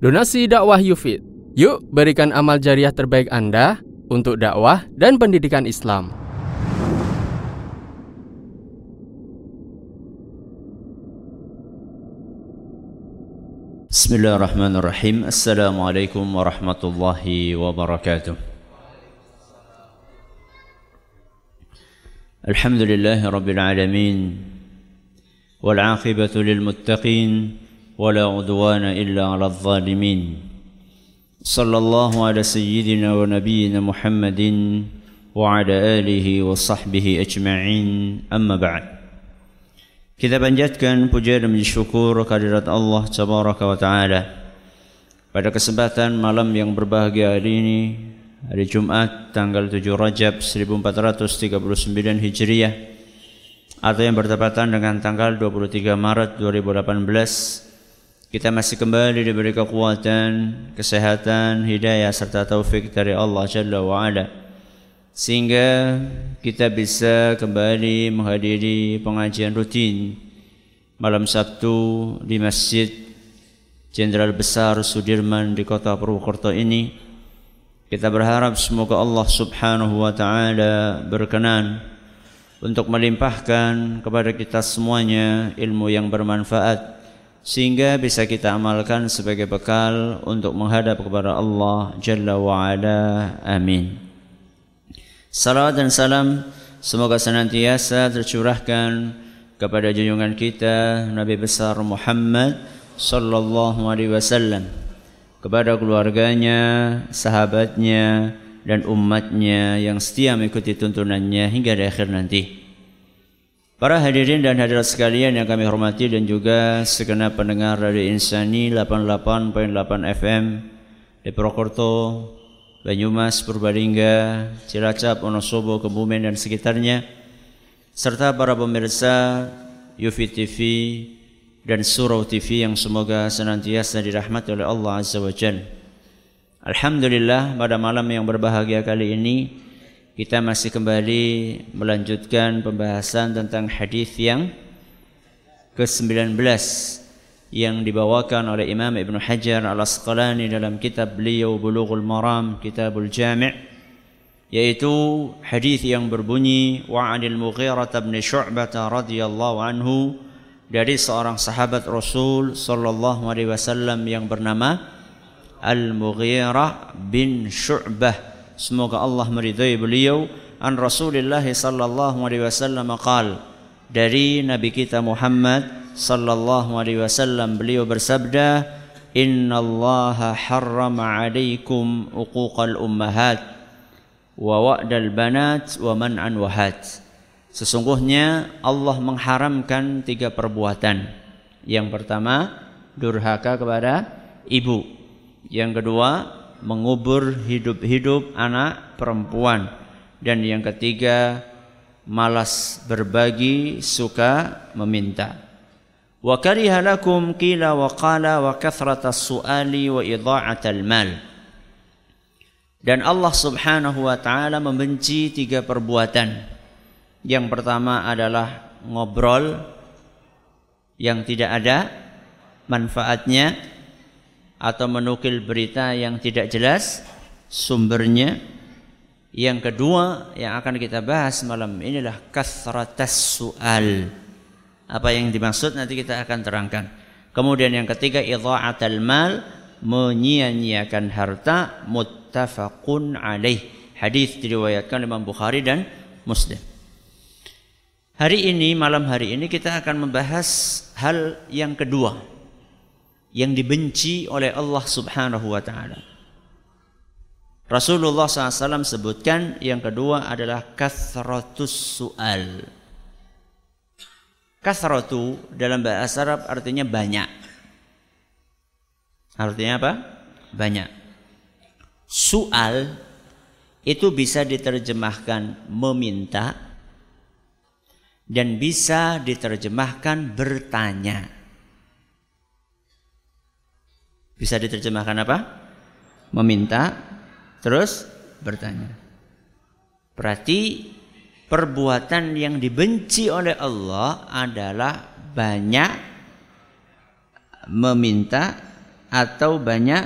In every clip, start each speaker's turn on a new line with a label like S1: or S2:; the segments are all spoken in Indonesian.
S1: Donasi dakwah Yufid. Yuk berikan amal jariah terbaik Anda untuk dakwah dan pendidikan Islam.
S2: Bismillahirrahmanirrahim. Assalamualaikum warahmatullahi wabarakatuh. Alhamdulillahi rabbil alamin. والعاقبة للمتقين ولا عدوان إلا على الظالمين صلى الله على سيدنا ونبينا محمد وعلى آله وصحبه أجمعين أما بعد Kita panjatkan puja dan syukur kehadirat Allah Tabaraka wa Ta'ala Pada kesempatan malam yang berbahagia hari ini Hari Jumat tanggal 7 Rajab 1439 Hijriah Atau yang bertepatan dengan tanggal 23 Maret 2018 kita masih kembali diberi kekuatan, kesehatan, hidayah serta taufik dari Allah Jalla wa Ala. Sehingga kita bisa kembali menghadiri pengajian rutin malam Sabtu di Masjid Jenderal Besar Sudirman di kota Purwokerto ini. Kita berharap semoga Allah Subhanahu wa taala berkenan untuk melimpahkan kepada kita semuanya ilmu yang bermanfaat sehingga bisa kita amalkan sebagai bekal untuk menghadap kepada Allah Jalla wa Ala. Amin. Salawat dan salam semoga senantiasa tercurahkan kepada junjungan kita Nabi besar Muhammad sallallahu alaihi wasallam kepada keluarganya, sahabatnya dan umatnya yang setia mengikuti tuntunannya hingga di akhir nanti. Para hadirin dan hadirat sekalian yang kami hormati dan juga segenap pendengar dari Insani 88.8 FM di Banyumas, Purbalingga, Cilacap, Wonosobo, Kebumen dan sekitarnya serta para pemirsa Yufi TV dan Surau TV yang semoga senantiasa dirahmati oleh Allah Azza wa Jalla. Alhamdulillah pada malam yang berbahagia kali ini kita masih kembali melanjutkan pembahasan tentang hadis yang ke-19 yang dibawakan oleh Imam Ibn Hajar Al-Asqalani dalam kitab beliau Bulughul Maram Kitabul Jami' yaitu hadis yang berbunyi wa 'anil Mughirah bin Syu'bah radhiyallahu anhu dari seorang sahabat Rasul sallallahu alaihi wasallam yang bernama Al-Mughirah bin Syu'bah Semoga Allah meridhai beliau. An Rasulullah sallallahu alaihi wasallam qal dari nabi kita Muhammad sallallahu alaihi wasallam beliau bersabda Inna Allah harrama alaikum uquqal ummahat wa wa'dal banat wa man'an wahat Sesungguhnya Allah mengharamkan tiga perbuatan. Yang pertama durhaka kepada ibu. Yang kedua mengubur hidup-hidup anak perempuan. Dan yang ketiga malas berbagi suka meminta. Wa kariha lakum qila wa qala wa kathratas suali wa idha'atal mal dan Allah Subhanahu wa taala membenci tiga perbuatan. Yang pertama adalah ngobrol yang tidak ada manfaatnya atau menukil berita yang tidak jelas sumbernya. Yang kedua yang akan kita bahas malam inilah kasratas su'al. Apa yang dimaksud nanti kita akan terangkan. Kemudian yang ketiga idha'atal mal menyia-nyiakan harta muttafaqun alaih. Hadis diriwayatkan Imam Bukhari dan Muslim. Hari ini malam hari ini kita akan membahas hal yang kedua yang dibenci oleh Allah Subhanahu wa taala. Rasulullah SAW sebutkan yang kedua adalah kathratus su'al. Kathratu dalam bahasa Arab artinya banyak. Artinya apa? Banyak. Su'al itu bisa diterjemahkan meminta dan bisa diterjemahkan bertanya. Bisa diterjemahkan apa? Meminta, terus bertanya. Berarti perbuatan yang dibenci oleh Allah adalah banyak meminta atau banyak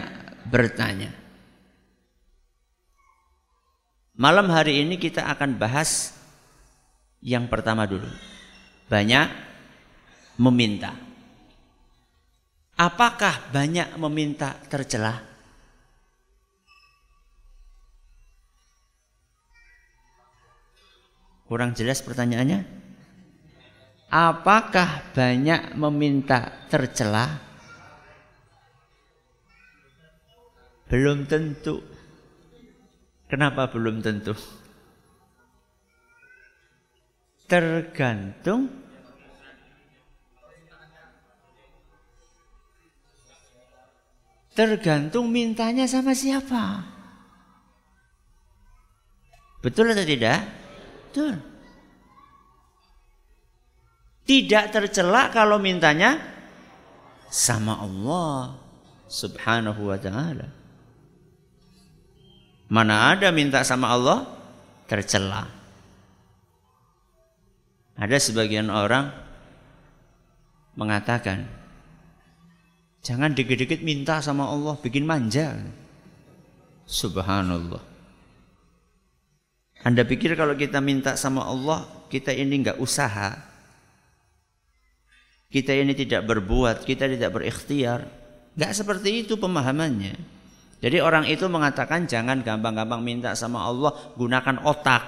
S2: bertanya. Malam hari ini kita akan bahas yang pertama dulu. Banyak meminta. Apakah banyak meminta tercela? Kurang jelas pertanyaannya? Apakah banyak meminta tercela? Belum tentu. Kenapa belum tentu? Tergantung Tergantung mintanya sama siapa. Betul atau tidak? Betul. Tidak tercela kalau mintanya sama Allah Subhanahu wa taala. Mana ada minta sama Allah tercela. Ada sebagian orang mengatakan, jangan dikit-dikit minta sama Allah, bikin manja. Subhanallah. Anda pikir kalau kita minta sama Allah, kita ini nggak usaha, kita ini tidak berbuat, kita tidak berikhtiar. Nggak seperti itu pemahamannya. Jadi orang itu mengatakan jangan gampang-gampang minta sama Allah, gunakan otak.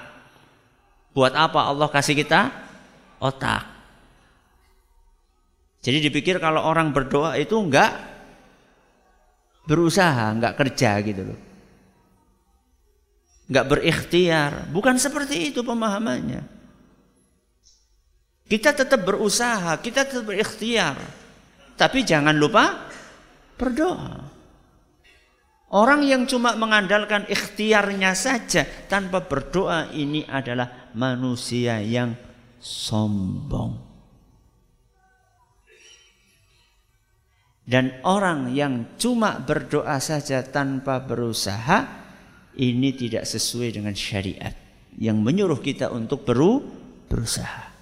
S2: Buat apa Allah kasih kita? Otak. Jadi dipikir kalau orang berdoa itu enggak berusaha, enggak kerja gitu loh. Enggak berikhtiar. Bukan seperti itu pemahamannya. Kita tetap berusaha, kita tetap berikhtiar. Tapi jangan lupa berdoa. Orang yang cuma mengandalkan ikhtiarnya saja tanpa berdoa ini adalah manusia yang sombong. Dan orang yang cuma berdoa saja tanpa berusaha ini tidak sesuai dengan syariat yang menyuruh kita untuk beru berusaha.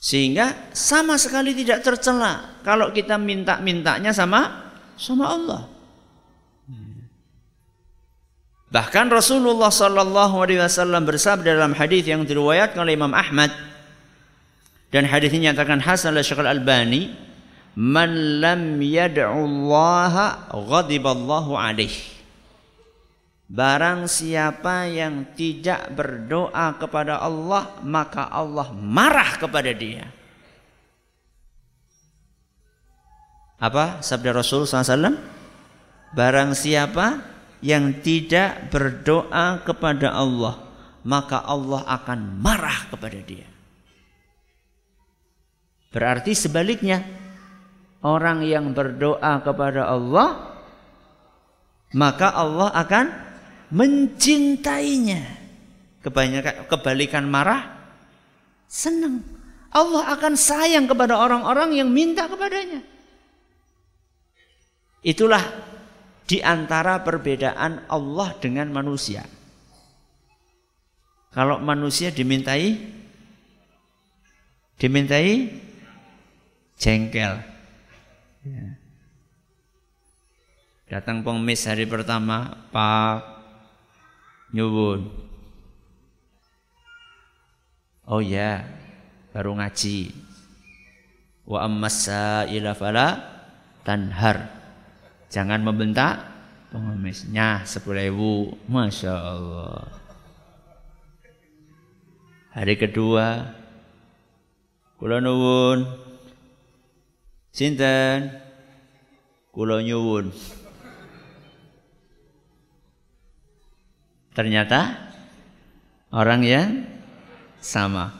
S2: Sehingga sama sekali tidak tercela kalau kita minta-mintanya sama sama Allah. Bahkan Rasulullah sallallahu alaihi wasallam bersabda dalam hadis yang diriwayatkan oleh Imam Ahmad dan hadis ini nyatakan hasan oleh Syekh Al-Albani, "Man lam yad'u Allah ghadiballahu alaihi." Barang siapa yang tidak berdoa kepada Allah, maka Allah marah kepada dia. Apa sabda Rasul SAW? Barang siapa yang tidak berdoa kepada Allah, maka Allah akan marah kepada dia. Berarti sebaliknya, orang yang berdoa kepada Allah, maka Allah akan mencintainya. Kebanyakan kebalikan marah, senang. Allah akan sayang kepada orang-orang yang minta kepadanya. Itulah di antara perbedaan Allah dengan manusia. Kalau manusia dimintai dimintai jengkel. Ya. Datang pengemis hari pertama, Pak nyuwun. Oh ya, baru ngaji. Wa ammasa ila fala tanhar. Jangan membentak pengemisnya sepuluh ribu. Masya Allah. Hari kedua, kula nuwun. Sinten? Kula nyuwun. Ternyata orang yang sama.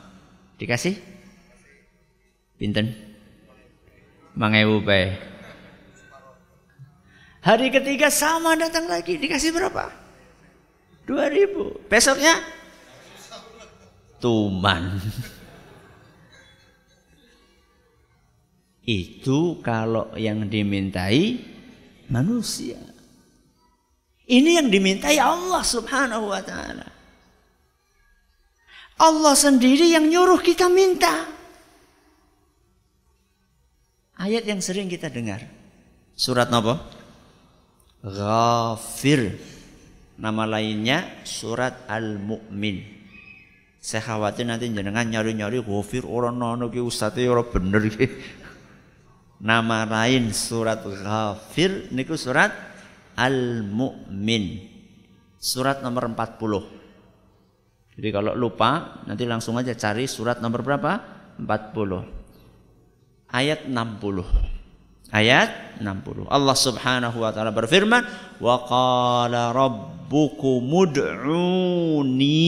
S2: Dikasih? Pinten? Mangewu pe. Hari ketiga sama datang lagi. Dikasih berapa? Dua ribu. Besoknya? Tuman. Itu kalau yang dimintai manusia. Ini yang dimintai Allah Subhanahu wa taala. Allah sendiri yang nyuruh kita minta. Ayat yang sering kita dengar. Surat apa? Ghafir. Nama lainnya surat Al-Mu'min. Saya khawatir nanti jenengan nyari-nyari ghafir orang nono ki ustaz ora bener ki. Nama lain surat Ghafir niku surat Al-Mu'min. Surat nomor 40. Jadi kalau lupa nanti langsung aja cari surat nomor berapa? 40. Ayat 60 ayat 60. Allah Subhanahu wa taala berfirman, "Wa qala rabbukum ud'uni."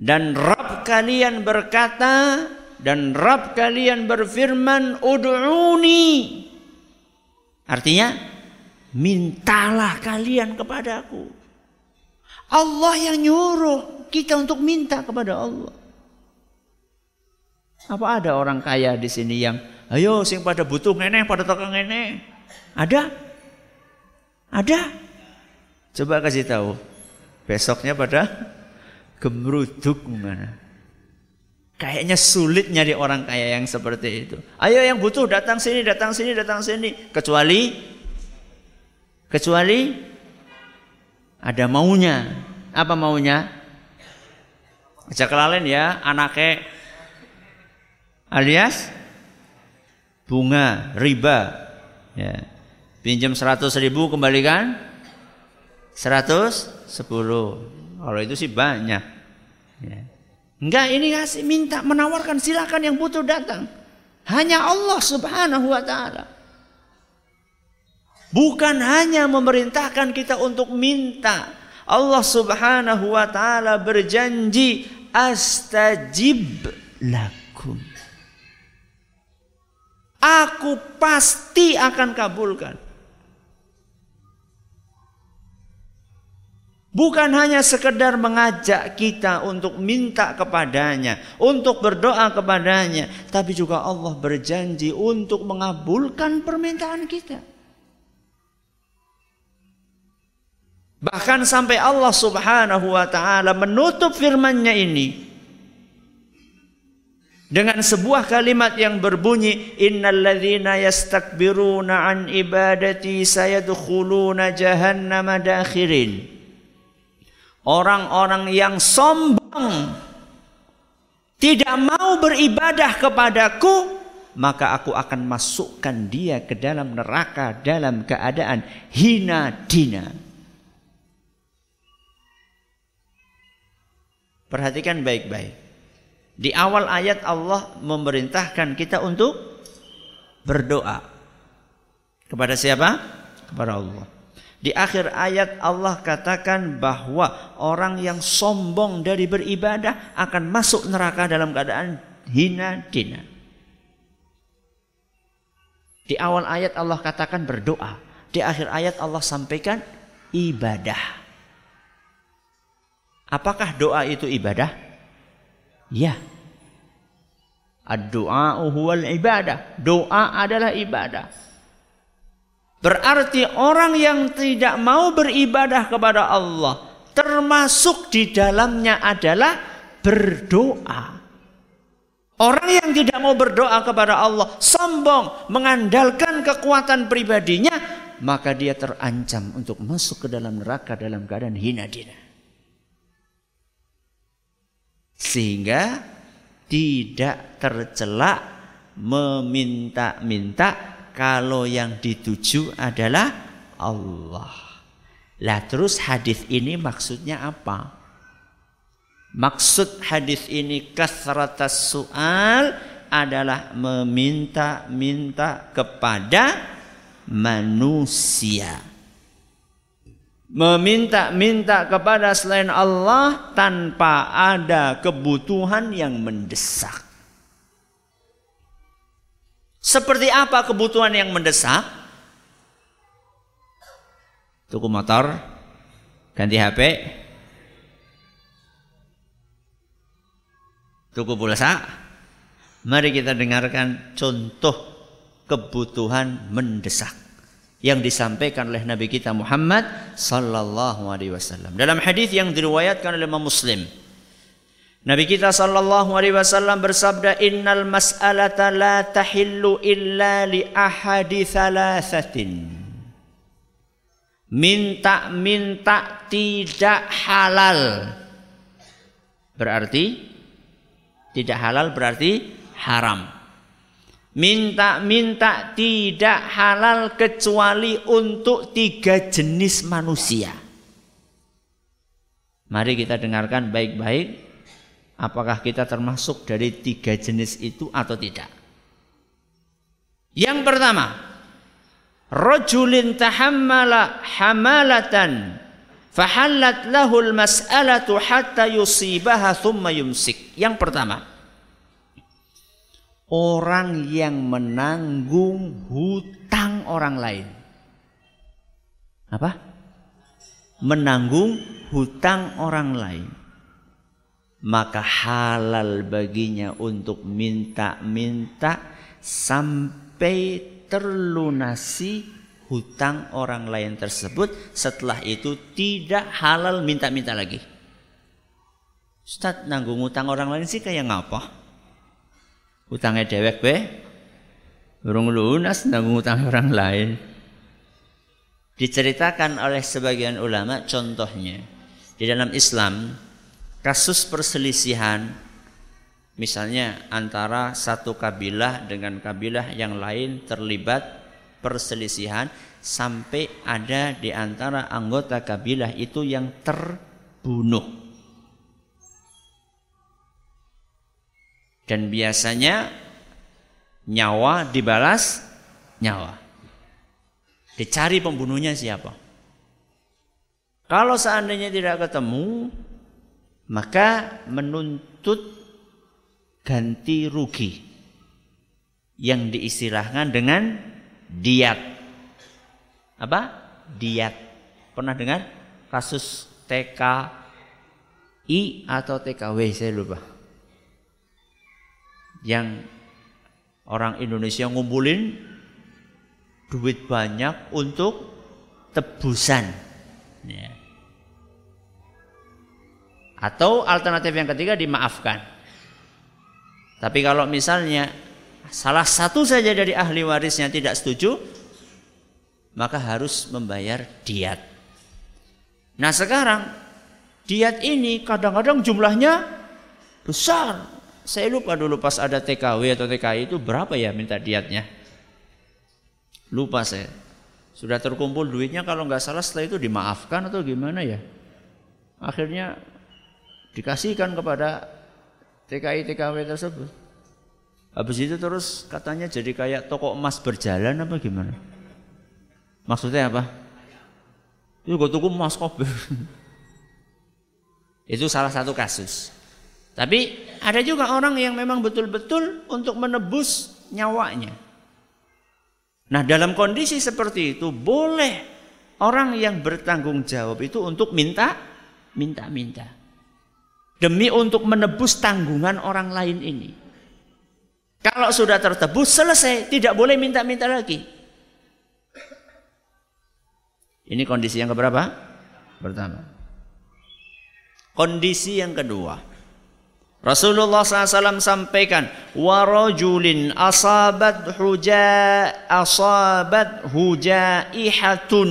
S2: Dan Rabb kalian berkata dan Rabb kalian berfirman, "Ud'uni." Artinya, mintalah kalian kepadaku. Allah yang nyuruh kita untuk minta kepada Allah. Apa ada orang kaya di sini yang ayo sing pada butuh ngene pada toko ngene? Ada? Ada? Coba kasih tahu. Besoknya pada gemruduk mana? Kayaknya sulit nyari orang kaya yang seperti itu. Ayo yang butuh datang sini, datang sini, datang sini. Kecuali kecuali ada maunya. Apa maunya? Aja kelalen ya, anaknya alias bunga riba ya pinjam 100 ribu kembalikan 110 kalau itu sih banyak ya. Enggak ini ngasih minta menawarkan silakan yang butuh datang. Hanya Allah subhanahu wa ta'ala. Bukan hanya memerintahkan kita untuk minta. Allah subhanahu wa ta'ala berjanji astajib lakum. Aku pasti akan kabulkan. Bukan hanya sekedar mengajak kita untuk minta kepadanya, untuk berdoa kepadanya, tapi juga Allah berjanji untuk mengabulkan permintaan kita. Bahkan sampai Allah Subhanahu wa taala menutup firman-Nya ini dengan sebuah kalimat yang berbunyi innalladzina yastakbiruna an ibadati sayadkhuluna jahannama dakhirin orang-orang yang sombong tidak mau beribadah kepadaku maka aku akan masukkan dia ke dalam neraka dalam keadaan hina dina perhatikan baik-baik di awal ayat Allah memerintahkan kita untuk berdoa. Kepada siapa? Kepada Allah. Di akhir ayat Allah katakan bahwa orang yang sombong dari beribadah akan masuk neraka dalam keadaan hina dina. Di awal ayat Allah katakan berdoa. Di akhir ayat Allah sampaikan ibadah. Apakah doa itu ibadah? Ya. Ad-du'a huwal ibadah. Doa adalah ibadah. Berarti orang yang tidak mau beribadah kepada Allah termasuk di dalamnya adalah berdoa. Orang yang tidak mau berdoa kepada Allah sombong mengandalkan kekuatan pribadinya maka dia terancam untuk masuk ke dalam neraka dalam keadaan hina dina sehingga tidak tercela meminta-minta kalau yang dituju adalah Allah. Lah terus hadis ini maksudnya apa? Maksud hadis ini kasratas soal adalah meminta-minta kepada manusia meminta-minta kepada selain Allah tanpa ada kebutuhan yang mendesak. Seperti apa kebutuhan yang mendesak? Tuku motor, ganti HP, tuku pulsa. Mari kita dengarkan contoh kebutuhan mendesak yang disampaikan oleh Nabi kita Muhammad sallallahu alaihi wasallam. Dalam hadis yang diriwayatkan oleh Imam Muslim Nabi kita sallallahu alaihi wasallam bersabda innal mas'alata la tahillu illa li ahadi thalathatin. Minta-minta tidak halal. Berarti tidak halal berarti haram. Minta-minta tidak halal kecuali untuk tiga jenis manusia. Mari kita dengarkan baik-baik apakah kita termasuk dari tiga jenis itu atau tidak. Yang pertama, rajulin tahammala hamalatan fahallat lahul mas'alatu hatta yusibaha thumma yumsik. Yang pertama, orang yang menanggung hutang orang lain. Apa? Menanggung hutang orang lain maka halal baginya untuk minta-minta sampai terlunasi hutang orang lain tersebut. Setelah itu tidak halal minta-minta lagi. Ustaz nanggung hutang orang lain sih kayak ngapa? Hutangnya dewek be. Burung lunas nanggung hutang orang lain. Diceritakan oleh sebagian ulama contohnya di dalam Islam kasus perselisihan misalnya antara satu kabilah dengan kabilah yang lain terlibat perselisihan sampai ada di antara anggota kabilah itu yang terbunuh. Dan biasanya nyawa dibalas nyawa. Dicari pembunuhnya siapa. Kalau seandainya tidak ketemu, maka menuntut ganti rugi yang diistilahkan dengan diat. Apa? Diat. Pernah dengar kasus TKI atau TKW saya lupa. Yang orang Indonesia ngumpulin duit banyak untuk tebusan. Ya. Atau alternatif yang ketiga dimaafkan. Tapi kalau misalnya salah satu saja dari ahli warisnya tidak setuju, maka harus membayar diat. Nah sekarang diat ini kadang-kadang jumlahnya besar. Saya lupa dulu pas ada TKW atau TKI itu berapa ya minta diatnya. Lupa saya. Sudah terkumpul duitnya kalau nggak salah setelah itu dimaafkan atau gimana ya. Akhirnya dikasihkan kepada TKI TKW tersebut. Habis itu terus katanya jadi kayak toko emas berjalan apa gimana? Maksudnya apa? Itu gue tuku emas kober. itu salah satu kasus. Tapi ada juga orang yang memang betul-betul untuk menebus nyawanya. Nah dalam kondisi seperti itu boleh orang yang bertanggung jawab itu untuk minta, minta-minta demi untuk menebus tanggungan orang lain ini. Kalau sudah tertebus selesai, tidak boleh minta-minta lagi. Ini kondisi yang keberapa? Pertama. Kondisi yang kedua. Rasulullah SAW sampaikan, warajulin asabat huja asabat hujaihatun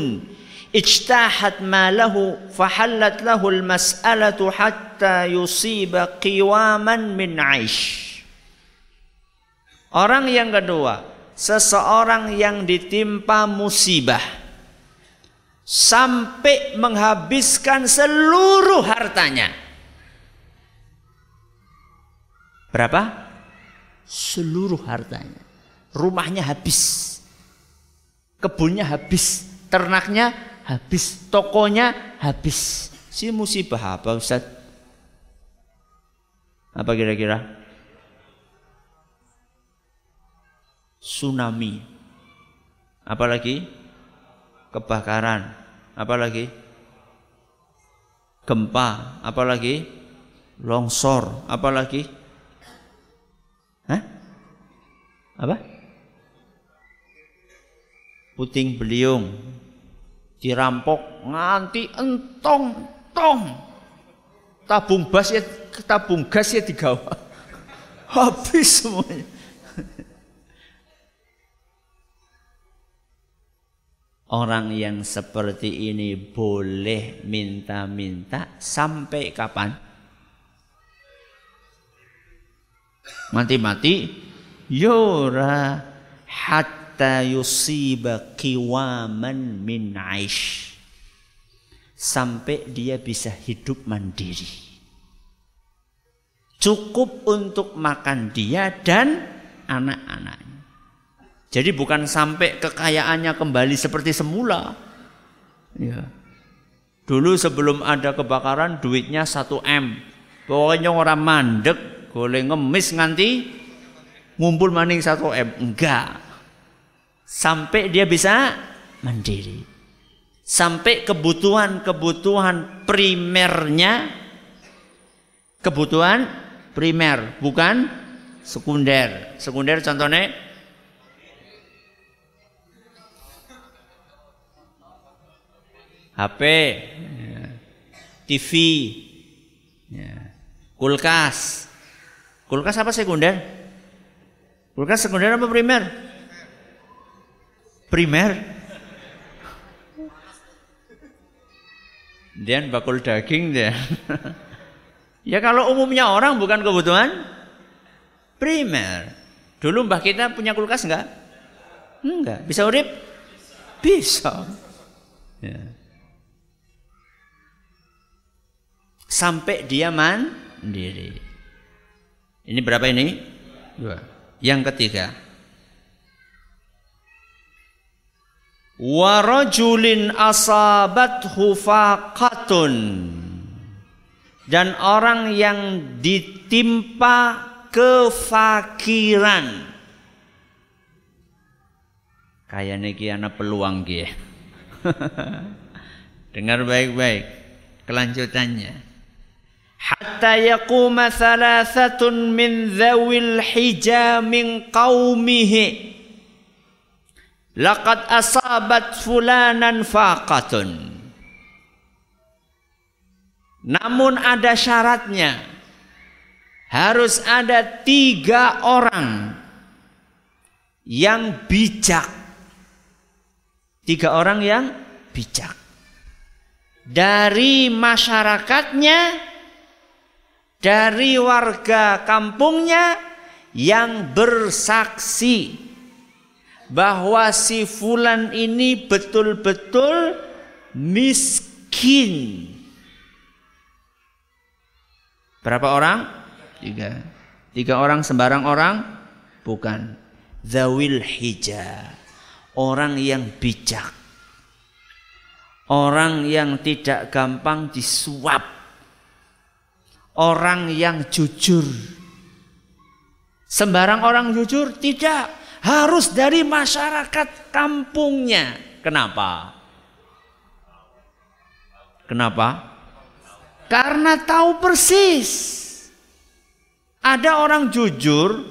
S2: ijtahat ma lahu fahallat lahu al-mas'alatu hatta yusiba qiwaman min aish. Orang yang kedua, seseorang yang ditimpa musibah sampai menghabiskan seluruh hartanya. Berapa? Seluruh hartanya. Rumahnya habis. Kebunnya habis. Ternaknya habis tokonya habis. Si musibah apa Ustaz? Apa kira-kira? Tsunami. Apalagi kebakaran. Apalagi gempa. Apalagi longsor. Apalagi Hah? apa? Puting beliung dirampok nganti entong tong tabung gas ya tabung gas ya digawa. Habis semuanya. Orang yang seperti ini boleh minta-minta sampai kapan? Mati-mati yura hatta yusiba kiwaman min aish sampai dia bisa hidup mandiri cukup untuk makan dia dan anak-anaknya jadi bukan sampai kekayaannya kembali seperti semula. Ya. Dulu sebelum ada kebakaran duitnya 1 M. Pokoknya orang mandek, boleh ngemis nganti ngumpul maning 1 M. Enggak. Sampai dia bisa mandiri. Sampai kebutuhan-kebutuhan primernya kebutuhan primer, bukan sekunder. Sekunder contohnya HP. TV, ya. kulkas. Kulkas apa sekunder? Kulkas sekunder apa primer? Primer. Dan bakul daging dia. ya kalau umumnya orang bukan kebutuhan primer. Dulu mbah kita punya kulkas enggak? Enggak. Bisa urip? Bisa. Ya. sampai dia mandiri. Ini berapa ini? Dua. Yang ketiga. Warajulin asabat hufaqatun dan orang yang ditimpa kefakiran. Kayak niki anak peluang dia dengar baik-baik kelanjutannya. Hatta yaquma thalathatun min dhawil hija min qaumihi laqad asabat fulanan faqatun. Namun ada syaratnya. Harus ada tiga orang yang bijak. Tiga orang yang bijak. Dari masyarakatnya dari warga kampungnya yang bersaksi bahwa si fulan ini betul-betul miskin. Berapa orang? Tiga. Tiga orang sembarang orang? Bukan. Zawil hija. Orang yang bijak. Orang yang tidak gampang disuap orang yang jujur. Sembarang orang jujur tidak harus dari masyarakat kampungnya. Kenapa? Kenapa? Karena tahu persis. Ada orang jujur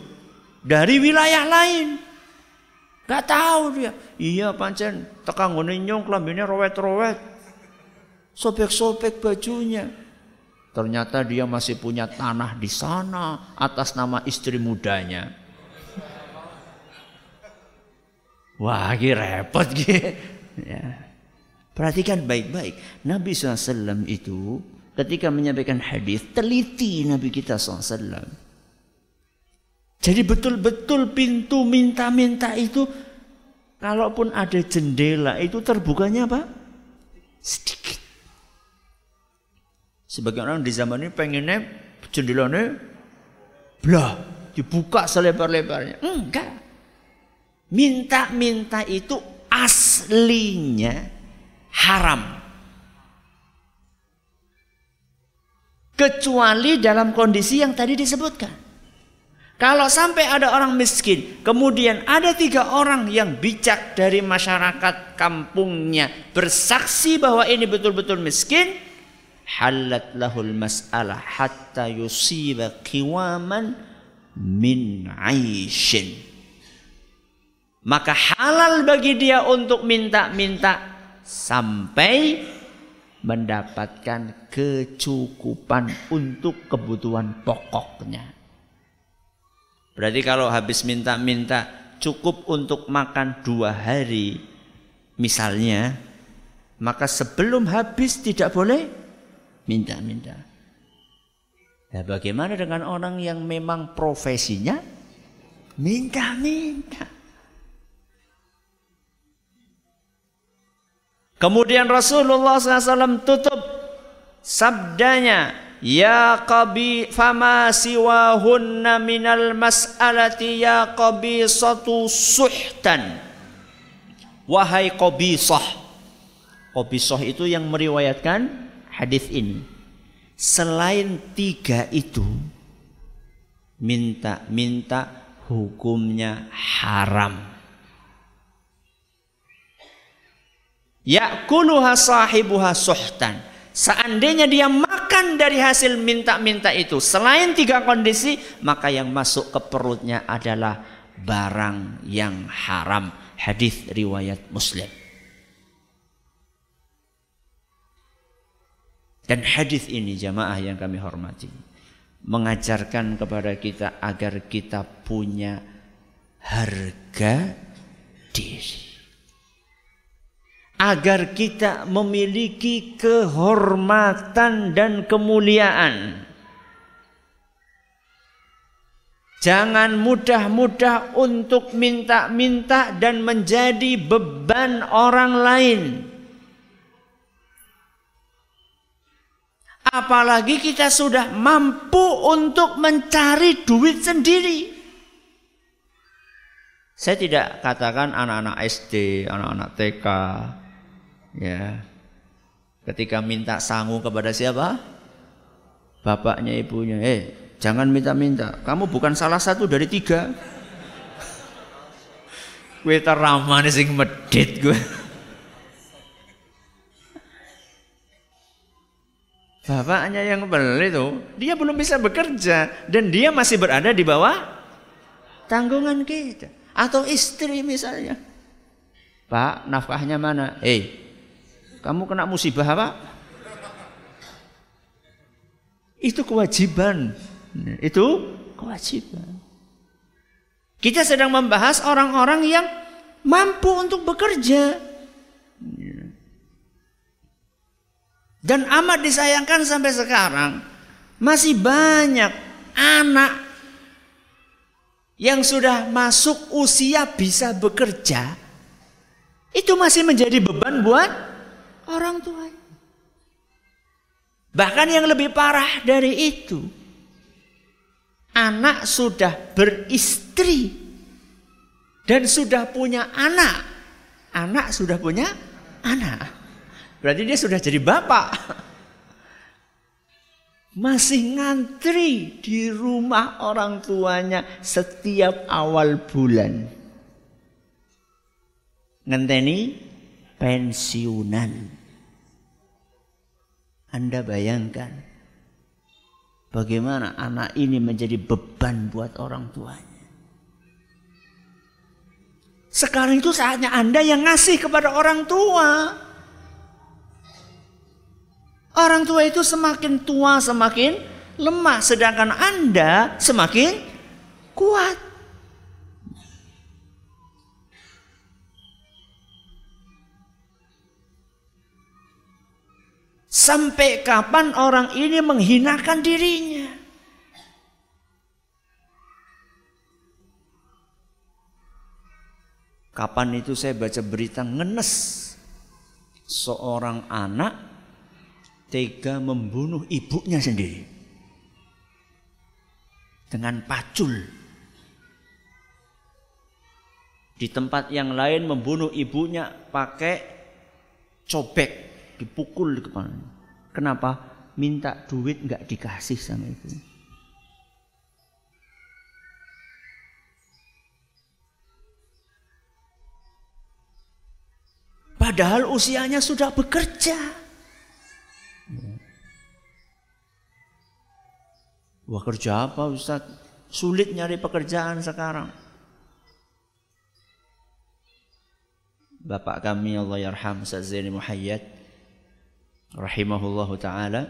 S2: dari wilayah lain. Gak tahu dia. Iya pancen tekan ngene nyong klambine rowet-rowet. Sobek-sobek bajunya. Ternyata dia masih punya tanah di sana atas nama istri mudanya. Wah, ini repot gitu. Ya. Perhatikan baik-baik. Nabi SAW itu ketika menyampaikan hadis teliti Nabi kita SAW. Jadi betul-betul pintu minta-minta itu kalaupun ada jendela itu terbukanya apa? Sedikit. Sebagian orang di zaman ini pengennya jendelanya belah dibuka selebar-lebarnya. Enggak. Minta-minta itu aslinya haram. Kecuali dalam kondisi yang tadi disebutkan. Kalau sampai ada orang miskin, kemudian ada tiga orang yang bijak dari masyarakat kampungnya bersaksi bahwa ini betul-betul miskin, halat lahul mas'alah hatta yusiba qiwaman min aishin maka halal bagi dia untuk minta-minta sampai mendapatkan kecukupan untuk kebutuhan pokoknya. Berarti kalau habis minta-minta cukup untuk makan dua hari misalnya, maka sebelum habis tidak boleh minta-minta. Nah, bagaimana dengan orang yang memang profesinya minta-minta? Kemudian Rasulullah SAW tutup sabdanya, Ya qabi fama siwahunna minal mas'alati ya qabisatu suhtan. Wahai qabisah. Qabisah itu yang meriwayatkan hadis ini. Selain tiga itu, minta-minta hukumnya haram. Yakuluha sahibuha suhtan. Seandainya dia makan dari hasil minta-minta itu selain tiga kondisi, maka yang masuk ke perutnya adalah barang yang haram. Hadis riwayat Muslim. Dan hadis ini jamaah yang kami hormati mengajarkan kepada kita agar kita punya harga diri agar kita memiliki kehormatan dan kemuliaan. Jangan mudah-mudah untuk minta-minta dan menjadi beban orang lain. Apalagi kita sudah mampu untuk mencari duit sendiri. Saya tidak katakan anak-anak SD, anak-anak TK, Ya. Ketika minta sangu kepada siapa? Bapaknya, ibunya. Eh, jangan minta-minta. Kamu bukan salah satu dari tiga. Gue teramane sing medit gue. Bapaknya yang beli itu, dia belum bisa bekerja dan dia masih berada di bawah tanggungan kita atau istri misalnya. Pak, nafkahnya mana? Eh, kamu kena musibah apa? Itu kewajiban. Itu kewajiban. Kita sedang membahas orang-orang yang mampu untuk bekerja. Dan amat disayangkan sampai sekarang masih banyak anak yang sudah masuk usia bisa bekerja itu masih menjadi beban buat orang tua. Bahkan yang lebih parah dari itu, anak sudah beristri dan sudah punya anak. Anak sudah punya anak. Berarti dia sudah jadi bapak. Masih ngantri di rumah orang tuanya setiap awal bulan. Ngenteni pensiunan. Anda bayangkan bagaimana anak ini menjadi beban buat orang tuanya. Sekarang itu saatnya Anda yang ngasih kepada orang tua. Orang tua itu semakin tua semakin lemah sedangkan Anda semakin kuat. Sampai kapan orang ini menghinakan dirinya? Kapan itu saya baca berita ngenes seorang anak tega membunuh ibunya sendiri dengan pacul. Di tempat yang lain membunuh ibunya pakai cobek, dipukul di kepalanya. Kenapa? Minta duit nggak dikasih sama ibu. Padahal usianya sudah bekerja. Wah kerja apa Ustaz? Sulit nyari pekerjaan sekarang. Bapak kami Allah yarham Ustaz Zaini Muhayyad rahimahullahu taala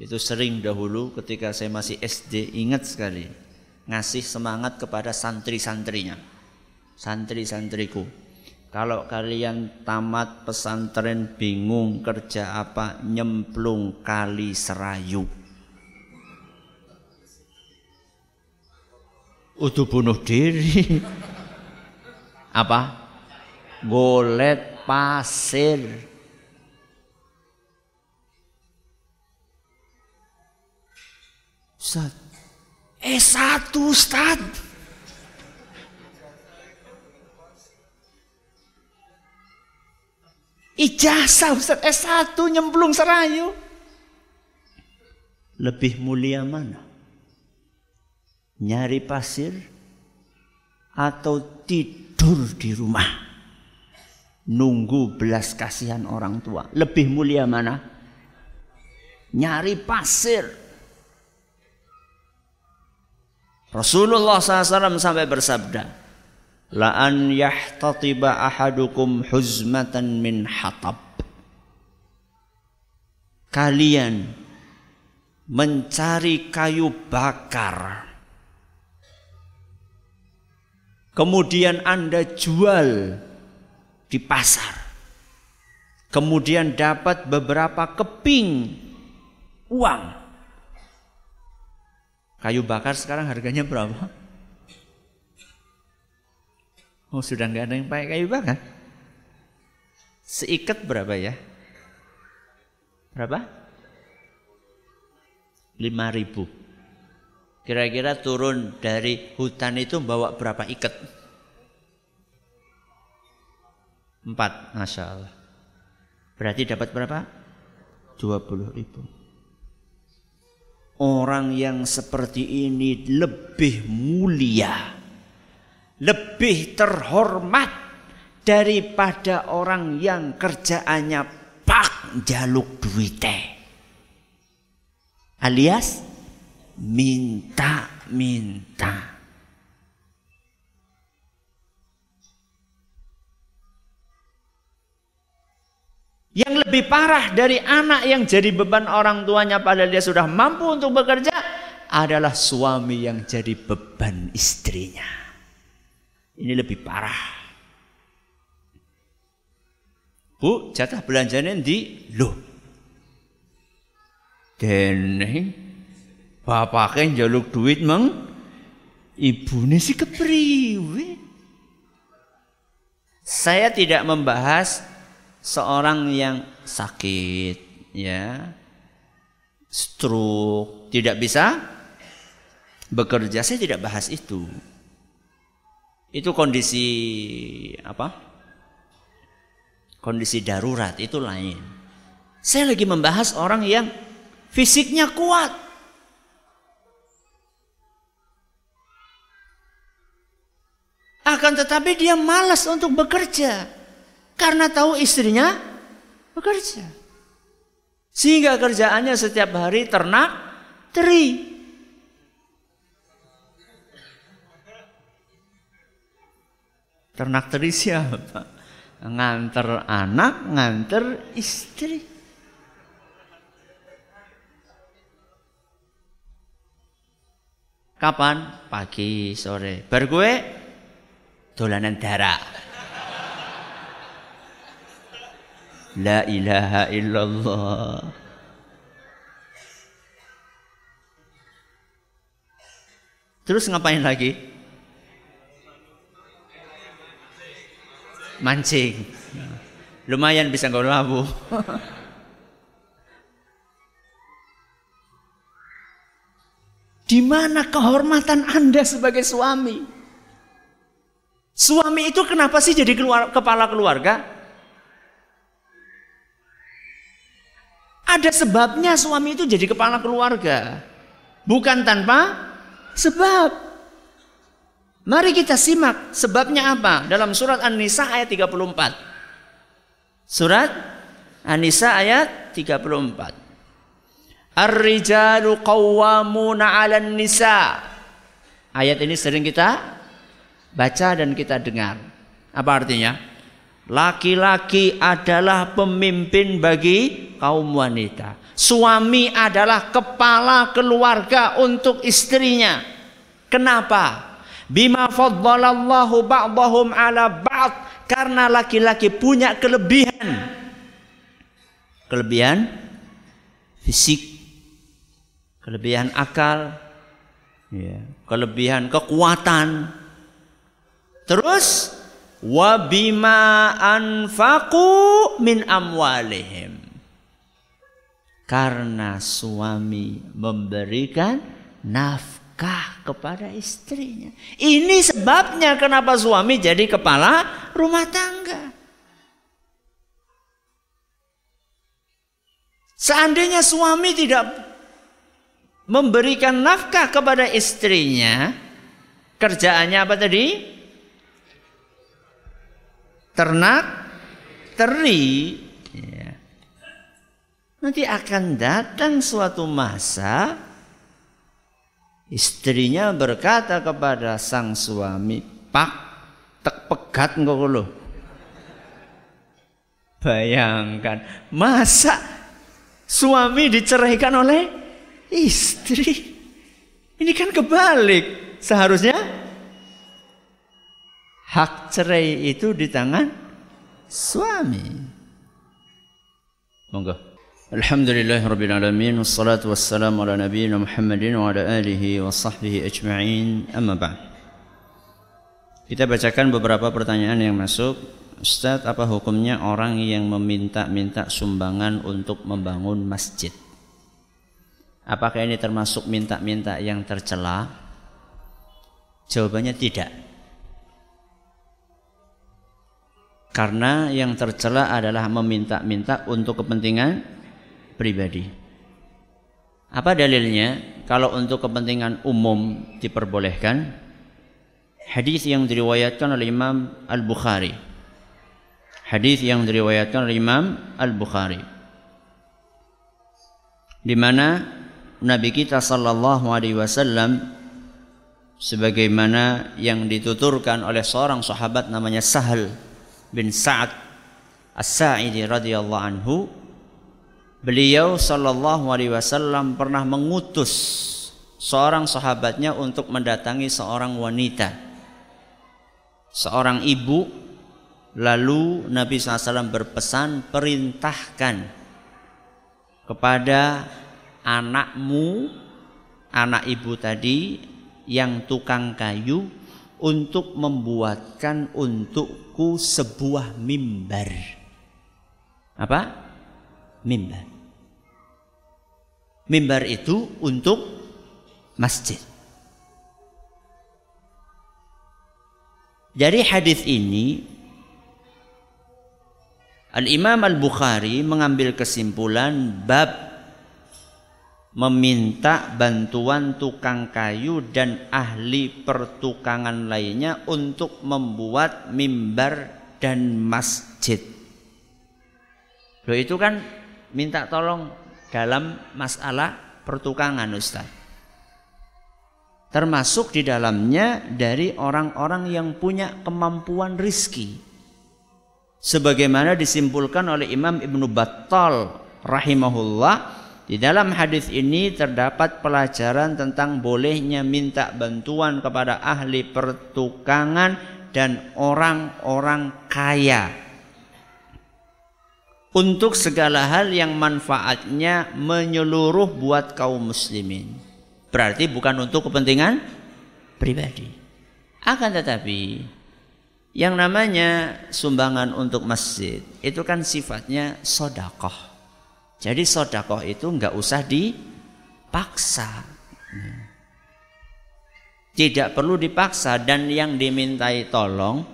S2: itu sering dahulu ketika saya masih SD ingat sekali ngasih semangat kepada santri-santrinya. Santri-santriku. Kalau kalian tamat pesantren bingung kerja apa nyemplung kali serayu. Udah bunuh diri. apa? Golet pasir. Ustaz, S1 Ustaz. Ijazah Ustaz S1 nyemplung serayu. Lebih mulia mana? Nyari pasir atau tidur di rumah? Nunggu belas kasihan orang tua. Lebih mulia mana? Nyari pasir Rasulullah SAW sampai bersabda, La an yahtatiba ahadukum huzmatan min hatab. Kalian mencari kayu bakar. Kemudian Anda jual di pasar. Kemudian dapat beberapa keping uang Kayu bakar sekarang harganya berapa? Oh sudah nggak ada yang pakai kayu bakar? Seikat berapa ya? Berapa? 5 ribu. Kira-kira turun dari hutan itu bawa berapa ikat? Empat, Masya Allah. Berarti dapat berapa? 20 ribu. Orang yang seperti ini lebih mulia, lebih terhormat daripada orang yang kerjaannya pak jaluk duite. Alias minta-minta. Yang lebih parah dari anak yang jadi beban orang tuanya padahal dia sudah mampu untuk bekerja adalah suami yang jadi beban istrinya. Ini lebih parah. Bu, jatah belanjanya di lo. Deneng bapaknya jaluk duit meng ibune si kepriwe. Saya tidak membahas seorang yang sakit ya. Stroke tidak bisa bekerja. Saya tidak bahas itu. Itu kondisi apa? Kondisi darurat itu lain. Saya lagi membahas orang yang fisiknya kuat. Akan tetapi dia malas untuk bekerja karena tahu istrinya bekerja. Sehingga kerjaannya setiap hari ternak teri. Ternak teri siapa? Nganter anak, nganter istri. Kapan? Pagi, sore. Bar gue dolanan darah. La ilaha illallah. Terus ngapain lagi? Mancing. Lumayan bisa nggak labu. Di mana kehormatan Anda sebagai suami? Suami itu kenapa sih jadi keluar, kepala keluarga? Ada sebabnya suami itu jadi kepala keluarga. Bukan tanpa sebab. Mari kita simak sebabnya apa dalam surat An-Nisa ayat 34. Surat An-Nisa ayat 34. Ar-rijalu qawwamuna 'alan nisa. Ayat ini sering kita baca dan kita dengar. Apa artinya? Laki-laki adalah pemimpin bagi kaum wanita. Suami adalah kepala keluarga untuk istrinya. Kenapa? Bima faddalallahu ba'dahum ala ba'd karena laki-laki punya kelebihan. Kelebihan fisik, kelebihan akal, ya, kelebihan kekuatan. Terus wabima anfaku min amwalihim karena suami memberikan nafkah kepada istrinya. Ini sebabnya kenapa suami jadi kepala rumah tangga. Seandainya suami tidak memberikan nafkah kepada istrinya, kerjaannya apa tadi? Ternak, teri. Ya. Nanti akan datang suatu masa istrinya berkata kepada sang suami, "Pak, tek pegat engkau lo." Bayangkan, masa suami diceraikan oleh istri? Ini kan kebalik. Seharusnya hak cerai itu di tangan suami. Monggo. Alhamdulillah Rabbil Alamin Wassalatu wassalamu ala nabiyina Muhammadin Wa ala alihi wa sahbihi ajma'in Amma ba'd Kita bacakan beberapa pertanyaan yang masuk Ustadz apa hukumnya orang yang meminta-minta sumbangan untuk membangun masjid Apakah ini termasuk minta-minta yang tercela? Jawabannya tidak Karena yang tercela adalah meminta-minta untuk kepentingan pribadi. Apa dalilnya? Kalau untuk kepentingan umum diperbolehkan, hadis yang diriwayatkan oleh Imam Al-Bukhari. Hadis yang diriwayatkan oleh Imam Al-Bukhari. Di mana Nabi kita sallallahu alaihi wasallam sebagaimana yang dituturkan oleh seorang sahabat namanya Sahal bin Sa'ad As-Sa'idi radhiyallahu anhu beliau sallallahu alaihi wasallam pernah mengutus seorang sahabatnya untuk mendatangi seorang wanita seorang ibu. Lalu Nabi SAW berpesan perintahkan kepada anakmu anak ibu tadi yang tukang kayu untuk membuatkan untukku sebuah mimbar. Apa? Mimbar. Mimbar itu untuk masjid. Dari hadis ini Al-Imam Al-Bukhari mengambil kesimpulan bab meminta bantuan tukang kayu dan ahli pertukangan lainnya untuk membuat mimbar dan masjid. Loh itu kan minta tolong dalam masalah pertukangan Ustaz. Termasuk di dalamnya dari orang-orang yang punya kemampuan rizki. Sebagaimana disimpulkan oleh Imam Ibnu Battal rahimahullah di dalam hadis ini terdapat pelajaran tentang bolehnya minta bantuan kepada ahli pertukangan dan orang-orang kaya untuk segala hal yang manfaatnya menyeluruh buat kaum muslimin. Berarti bukan untuk kepentingan pribadi. Akan tetapi yang namanya sumbangan untuk masjid itu kan sifatnya sodakoh jadi sodakoh itu nggak usah dipaksa. Tidak perlu dipaksa dan yang dimintai tolong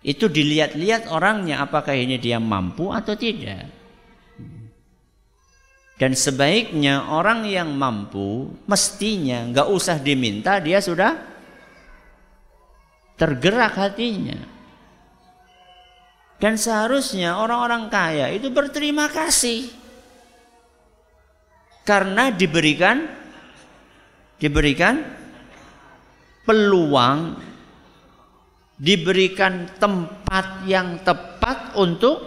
S2: itu dilihat-lihat orangnya apakah ini dia mampu atau tidak. Dan sebaiknya orang yang mampu mestinya nggak usah diminta dia sudah tergerak hatinya. Dan seharusnya orang-orang kaya itu berterima kasih karena diberikan diberikan peluang diberikan tempat yang tepat untuk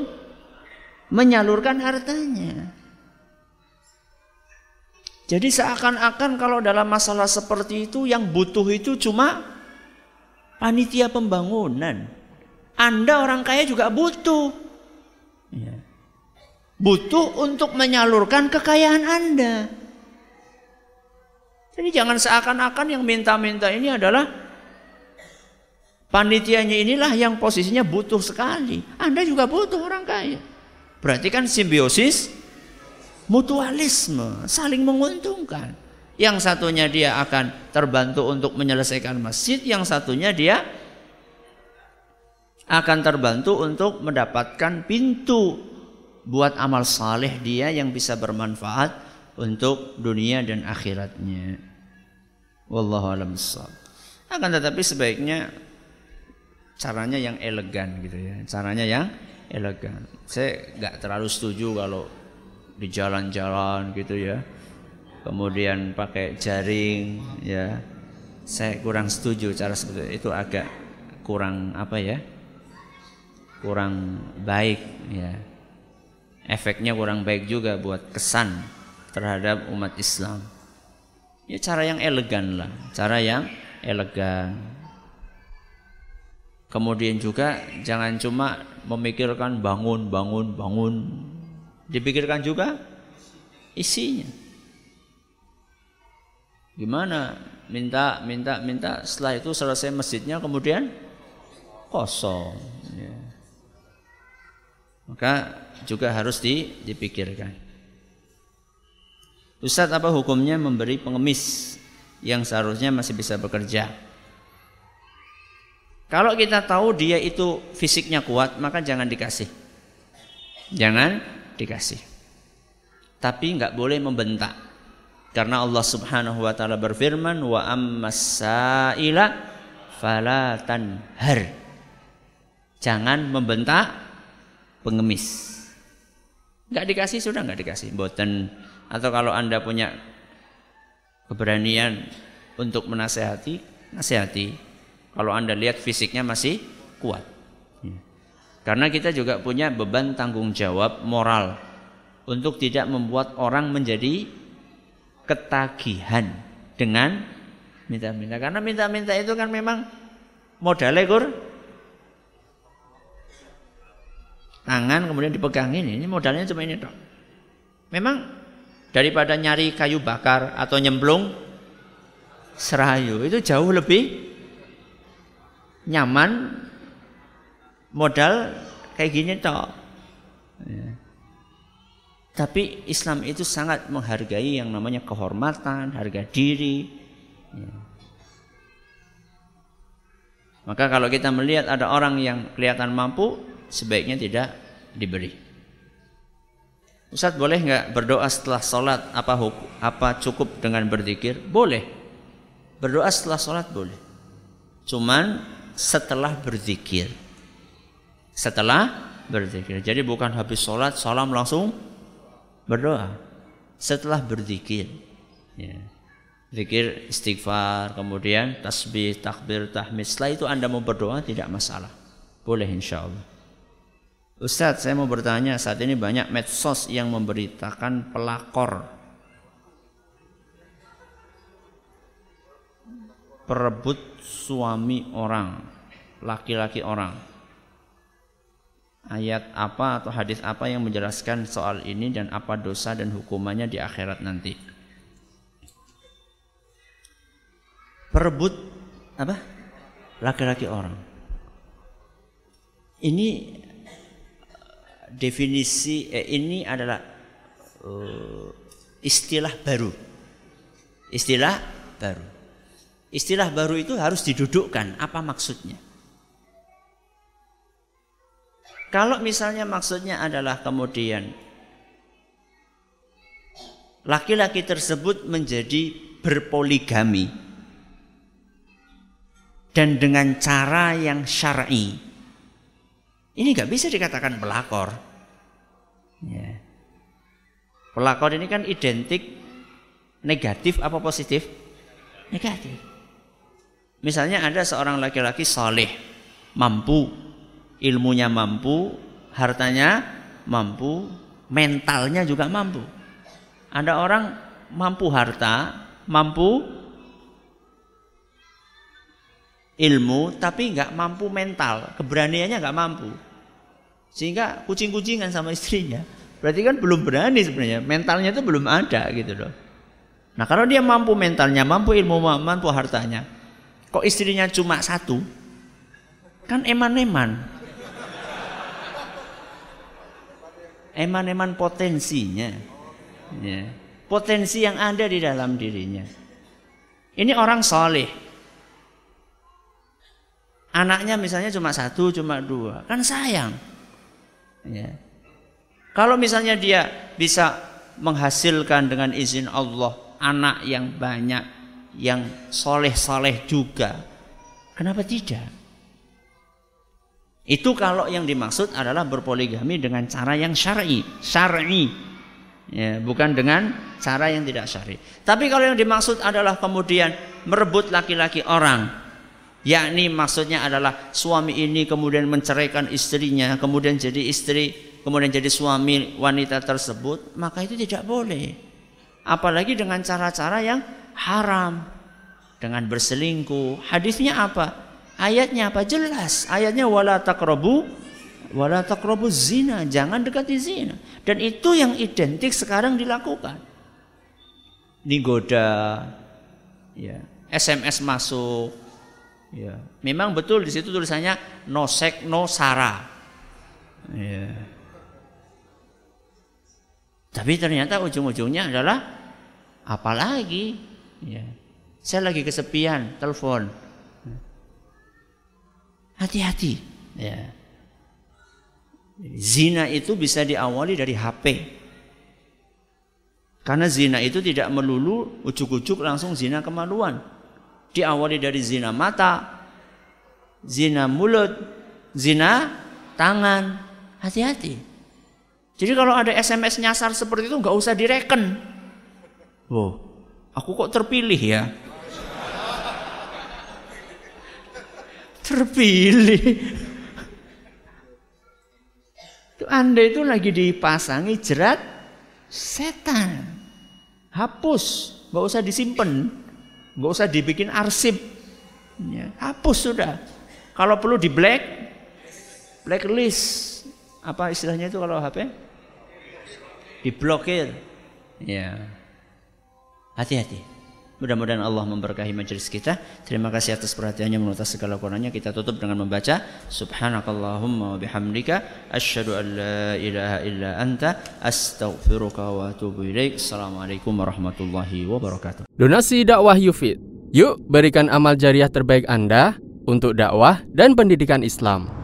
S2: menyalurkan hartanya. Jadi seakan-akan kalau dalam masalah seperti itu yang butuh itu cuma panitia pembangunan. Anda orang kaya juga butuh. Ya. Butuh untuk menyalurkan kekayaan Anda. Jadi jangan seakan-akan yang minta-minta ini adalah panitianya inilah yang posisinya butuh sekali. Anda juga butuh orang kaya. Berarti kan simbiosis mutualisme, saling menguntungkan. Yang satunya dia akan terbantu untuk menyelesaikan masjid, yang satunya dia akan terbantu untuk mendapatkan pintu buat amal saleh dia yang bisa bermanfaat untuk dunia dan akhiratnya. Wallahu a'lam Akan tetapi sebaiknya caranya yang elegan gitu ya. Caranya yang elegan. Saya nggak terlalu setuju kalau di jalan-jalan gitu ya. Kemudian pakai jaring ya. Saya kurang setuju cara seperti itu agak kurang apa ya? Kurang baik ya. Efeknya kurang baik juga buat kesan terhadap umat Islam. Ya cara yang elegan lah, cara yang elegan. Kemudian juga jangan cuma memikirkan bangun, bangun, bangun, Dipikirkan juga isinya. Gimana? Minta, minta, minta. Setelah itu selesai masjidnya kemudian kosong. Maka juga harus dipikirkan. Ustadz apa hukumnya memberi pengemis yang seharusnya masih bisa bekerja? Kalau kita tahu dia itu fisiknya kuat, maka jangan dikasih. Jangan dikasih. Tapi nggak boleh membentak. Karena Allah Subhanahu wa taala berfirman wa ammasaila fala tanhar. Jangan membentak pengemis. Nggak dikasih sudah nggak dikasih. Boten atau kalau Anda punya keberanian untuk menasehati, nasihati. Kalau Anda lihat fisiknya masih kuat. Karena kita juga punya beban tanggung jawab moral untuk tidak membuat orang menjadi ketagihan dengan minta-minta. Karena minta-minta itu kan memang modalnya kur tangan kemudian dipegangin ini modalnya cuma ini dong. Memang daripada nyari kayu bakar atau nyemplung serayu itu jauh lebih nyaman modal kayak gini toh. Ya. Tapi Islam itu sangat menghargai yang namanya kehormatan, harga diri. Ya. Maka kalau kita melihat ada orang yang kelihatan mampu, sebaiknya tidak diberi. Ustaz boleh nggak berdoa setelah sholat apa apa cukup dengan berzikir? Boleh. Berdoa setelah sholat boleh. Cuman setelah berzikir setelah berzikir. Jadi bukan habis sholat salam langsung berdoa. Setelah berzikir, ya. zikir istighfar, kemudian tasbih, takbir, tahmid. Setelah itu anda mau berdoa tidak masalah, boleh insya Allah. Ustadz, saya mau bertanya, saat ini banyak medsos yang memberitakan pelakor perebut suami orang, laki-laki orang ayat apa atau hadis apa yang menjelaskan soal ini dan apa dosa dan hukumannya di akhirat nanti. Perebut apa? Laki-laki orang. Ini definisi eh, ini adalah uh, istilah baru. Istilah baru. Istilah baru itu harus didudukkan. Apa maksudnya? Kalau misalnya maksudnya adalah kemudian laki-laki tersebut menjadi berpoligami dan dengan cara yang syar'i. Ini nggak bisa dikatakan pelakor. Ya. Pelakor ini kan identik negatif apa positif? Negatif. Misalnya ada seorang laki-laki soleh, mampu, ilmunya mampu, hartanya mampu, mentalnya juga mampu. Ada orang mampu harta, mampu ilmu, tapi nggak mampu mental, keberaniannya nggak mampu. Sehingga kucing-kucingan sama istrinya. Berarti kan belum berani sebenarnya, mentalnya itu belum ada gitu loh. Nah kalau dia mampu mentalnya, mampu ilmu, mampu hartanya, kok istrinya cuma satu, kan eman-eman. Eman-eman potensinya. Ya. Potensi yang ada di dalam dirinya. Ini orang soleh. Anaknya misalnya cuma satu, cuma dua. Kan sayang. Ya. Kalau misalnya dia bisa menghasilkan dengan izin Allah anak yang banyak, yang soleh-soleh juga, kenapa tidak? Itu kalau yang dimaksud adalah berpoligami dengan cara yang syar'i, syar'i. Ya, bukan dengan cara yang tidak syar'i. Tapi kalau yang dimaksud adalah kemudian merebut laki-laki orang, yakni maksudnya adalah suami ini kemudian menceraikan istrinya, kemudian jadi istri, kemudian jadi suami wanita tersebut, maka itu tidak boleh. Apalagi dengan cara-cara yang haram, dengan berselingkuh. Hadisnya apa? Ayatnya apa? Jelas. Ayatnya wala taqrabu wala taqrabu zina, jangan dekati zina. Dan itu yang identik sekarang dilakukan. Digoda ya, SMS masuk ya. Memang betul di situ tulisannya no sek no sara. Ya. Tapi ternyata ujung-ujungnya adalah apalagi ya. Saya lagi kesepian, telepon Hati-hati. Ya. Zina itu bisa diawali dari HP. Karena zina itu tidak melulu ucuk-ucuk langsung zina kemaluan. Diawali dari zina mata, zina mulut, zina tangan. Hati-hati. Jadi kalau ada SMS nyasar seperti itu nggak usah direken. Wow, aku kok terpilih ya? terpilih. Itu Anda itu lagi dipasangi jerat setan. Hapus, nggak usah disimpan, nggak usah dibikin arsip. Ya, hapus sudah. Kalau perlu di black, blacklist. Apa istilahnya itu kalau HP? Diblokir. Ya. Hati-hati. Mudah-mudahan Allah memberkahi majelis kita. Terima kasih atas perhatiannya menurut segala kurangnya. Kita tutup dengan membaca Subhanakallahumma wa bihamdika asyhadu an la ilaha illa anta astaghfiruka wa atubu ilaik. Assalamualaikum warahmatullahi wabarakatuh.
S1: Donasi dakwah Yufid. Yuk berikan amal jariah terbaik Anda untuk dakwah dan pendidikan Islam.